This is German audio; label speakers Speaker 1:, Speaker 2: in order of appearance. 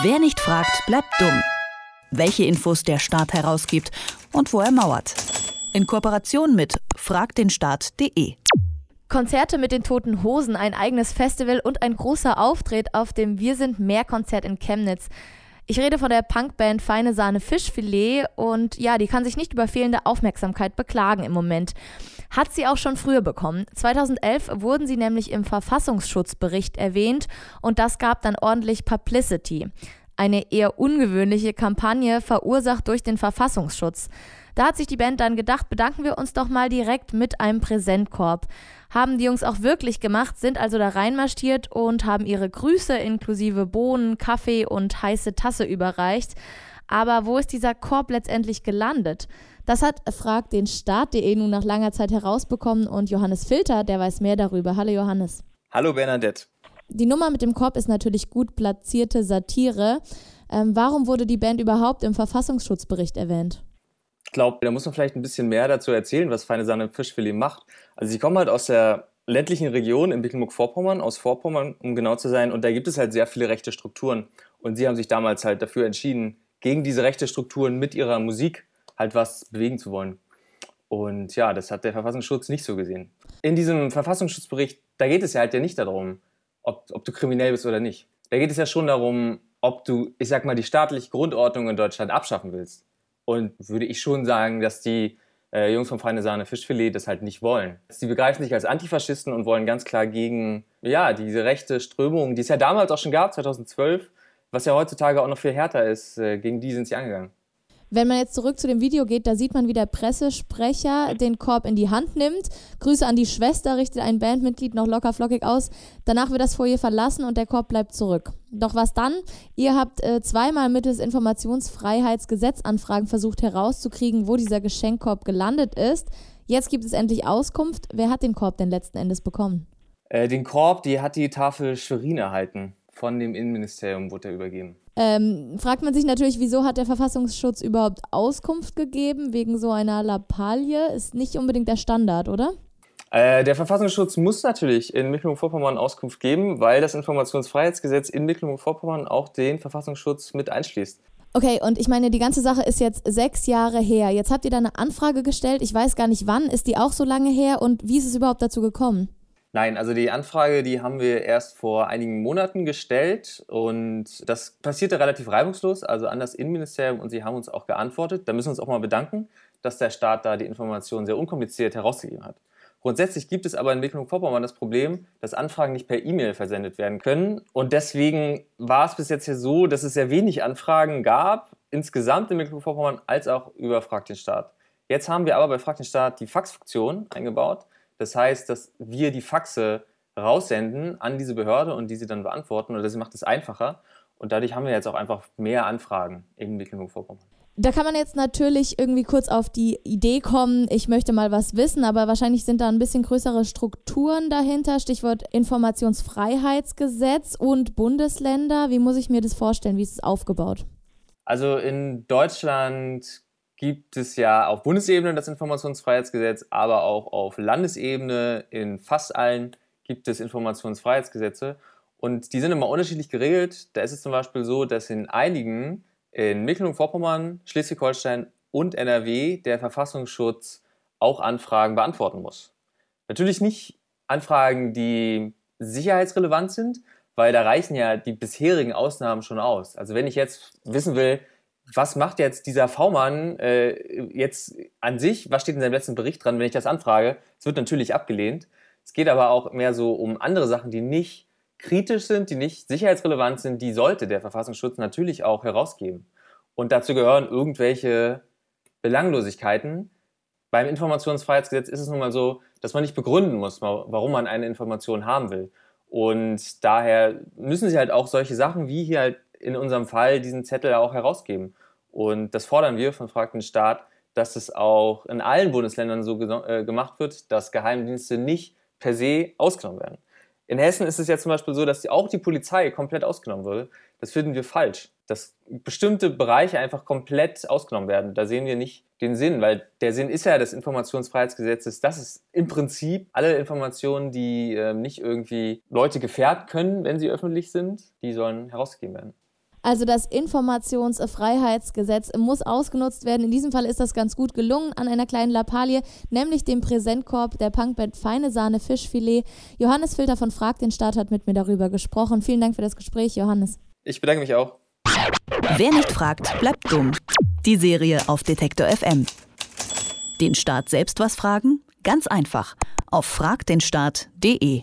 Speaker 1: Wer nicht fragt, bleibt dumm. Welche Infos der Staat herausgibt und wo er mauert. In Kooperation mit fragdenstaat.de.
Speaker 2: Konzerte mit den Toten Hosen, ein eigenes Festival und ein großer Auftritt auf dem Wir sind mehr Konzert in Chemnitz. Ich rede von der Punkband Feine Sahne Fischfilet und ja, die kann sich nicht über fehlende Aufmerksamkeit beklagen im Moment. Hat sie auch schon früher bekommen. 2011 wurden sie nämlich im Verfassungsschutzbericht erwähnt und das gab dann ordentlich Publicity. Eine eher ungewöhnliche Kampagne verursacht durch den Verfassungsschutz. Da hat sich die Band dann gedacht, bedanken wir uns doch mal direkt mit einem Präsentkorb. Haben die Jungs auch wirklich gemacht, sind also da reinmarschiert und haben ihre Grüße inklusive Bohnen, Kaffee und heiße Tasse überreicht. Aber wo ist dieser Korb letztendlich gelandet? Das hat Frag den Staat.de nun nach langer Zeit herausbekommen und Johannes Filter, der weiß mehr darüber. Hallo Johannes.
Speaker 3: Hallo Bernadette.
Speaker 2: Die Nummer mit dem Korb ist natürlich gut platzierte Satire. Ähm, warum wurde die Band überhaupt im Verfassungsschutzbericht erwähnt?
Speaker 3: Ich glaube, da muss man vielleicht ein bisschen mehr dazu erzählen, was Feine Sahne Fischfilet macht. Also sie kommen halt aus der ländlichen Region in Mecklenburg-Vorpommern, aus Vorpommern, um genau zu sein. Und da gibt es halt sehr viele rechte Strukturen. Und sie haben sich damals halt dafür entschieden, gegen diese rechte Strukturen mit ihrer Musik halt was bewegen zu wollen. Und ja, das hat der Verfassungsschutz nicht so gesehen. In diesem Verfassungsschutzbericht, da geht es ja halt ja nicht darum, ob, ob du kriminell bist oder nicht. Da geht es ja schon darum, ob du, ich sag mal, die staatliche Grundordnung in Deutschland abschaffen willst. Und würde ich schon sagen, dass die äh, Jungs vom Feine Sahne Fischfilet das halt nicht wollen. Sie begreifen sich als Antifaschisten und wollen ganz klar gegen, ja, diese rechte Strömung, die es ja damals auch schon gab, 2012, was ja heutzutage auch noch viel härter ist, äh, gegen die sind sie angegangen.
Speaker 2: Wenn man jetzt zurück zu dem Video geht, da sieht man, wie der Pressesprecher den Korb in die Hand nimmt. Grüße an die Schwester, richtet ein Bandmitglied noch locker flockig aus. Danach wird das Foyer verlassen und der Korb bleibt zurück. Doch was dann? Ihr habt äh, zweimal mittels Informationsfreiheitsgesetzanfragen versucht herauszukriegen, wo dieser Geschenkkorb gelandet ist. Jetzt gibt es endlich Auskunft. Wer hat den Korb denn letzten Endes bekommen?
Speaker 3: Äh, den Korb, die hat die Tafel Schwerin erhalten. Von dem Innenministerium wurde er übergeben.
Speaker 2: Ähm, fragt man sich natürlich, wieso hat der Verfassungsschutz überhaupt Auskunft gegeben wegen so einer Lappalie? Ist nicht unbedingt der Standard, oder?
Speaker 3: Äh, der Verfassungsschutz muss natürlich in Mecklenburg-Vorpommern Auskunft geben, weil das Informationsfreiheitsgesetz in Mecklenburg-Vorpommern auch den Verfassungsschutz mit einschließt.
Speaker 2: Okay, und ich meine, die ganze Sache ist jetzt sechs Jahre her. Jetzt habt ihr da eine Anfrage gestellt. Ich weiß gar nicht wann. Ist die auch so lange her? Und wie ist es überhaupt dazu gekommen?
Speaker 3: Nein, also die Anfrage, die haben wir erst vor einigen Monaten gestellt und das passierte relativ reibungslos, also an das Innenministerium und sie haben uns auch geantwortet. Da müssen wir uns auch mal bedanken, dass der Staat da die Informationen sehr unkompliziert herausgegeben hat. Grundsätzlich gibt es aber in Mecklenburg-Vorpommern das Problem, dass Anfragen nicht per E-Mail versendet werden können. Und deswegen war es bis jetzt hier so, dass es sehr wenig Anfragen gab, insgesamt in Mecklenburg-Vorpommern, als auch über Frag den Staat. Jetzt haben wir aber bei Frag den Staat die Faxfunktion eingebaut. Das heißt, dass wir die Faxe raussenden an diese Behörde und die sie dann beantworten oder sie macht es einfacher. Und dadurch haben wir jetzt auch einfach mehr Anfragen in Mecklenburg-Vorpommern.
Speaker 2: Da kann man jetzt natürlich irgendwie kurz auf die Idee kommen, ich möchte mal was wissen, aber wahrscheinlich sind da ein bisschen größere Strukturen dahinter. Stichwort Informationsfreiheitsgesetz und Bundesländer. Wie muss ich mir das vorstellen? Wie ist es aufgebaut?
Speaker 3: Also in Deutschland gibt es ja auf Bundesebene das Informationsfreiheitsgesetz, aber auch auf Landesebene in fast allen gibt es Informationsfreiheitsgesetze. Und die sind immer unterschiedlich geregelt. Da ist es zum Beispiel so, dass in einigen, in Mecklenburg-Vorpommern, Schleswig-Holstein und NRW, der Verfassungsschutz auch Anfragen beantworten muss. Natürlich nicht Anfragen, die sicherheitsrelevant sind, weil da reichen ja die bisherigen Ausnahmen schon aus. Also wenn ich jetzt wissen will, was macht jetzt dieser V-Mann äh, jetzt an sich? Was steht in seinem letzten Bericht dran, wenn ich das anfrage? Es wird natürlich abgelehnt. Es geht aber auch mehr so um andere Sachen, die nicht kritisch sind, die nicht sicherheitsrelevant sind. Die sollte der Verfassungsschutz natürlich auch herausgeben. Und dazu gehören irgendwelche Belanglosigkeiten. Beim Informationsfreiheitsgesetz ist es nun mal so, dass man nicht begründen muss, warum man eine Information haben will. Und daher müssen sie halt auch solche Sachen wie hier halt in unserem Fall diesen Zettel auch herausgeben. Und das fordern wir von Frag den Staat, dass es auch in allen Bundesländern so äh, gemacht wird, dass Geheimdienste nicht per se ausgenommen werden. In Hessen ist es ja zum Beispiel so, dass auch die Polizei komplett ausgenommen würde. Das finden wir falsch. Dass bestimmte Bereiche einfach komplett ausgenommen werden. Da sehen wir nicht den Sinn, weil der Sinn ist ja des Informationsfreiheitsgesetzes, dass es im Prinzip alle Informationen, die äh, nicht irgendwie Leute gefährden können, wenn sie öffentlich sind, die sollen herausgegeben werden.
Speaker 2: Also das Informationsfreiheitsgesetz muss ausgenutzt werden. In diesem Fall ist das ganz gut gelungen an einer kleinen Lappalie, nämlich dem Präsentkorb der Punkband Feine Sahne Fischfilet. Johannes Filter von Frag den Staat hat mit mir darüber gesprochen. Vielen Dank für das Gespräch, Johannes.
Speaker 3: Ich bedanke mich auch.
Speaker 1: Wer nicht fragt, bleibt dumm. Die Serie auf Detektor FM. Den Staat selbst was fragen? Ganz einfach. Auf fragdenstaat.de.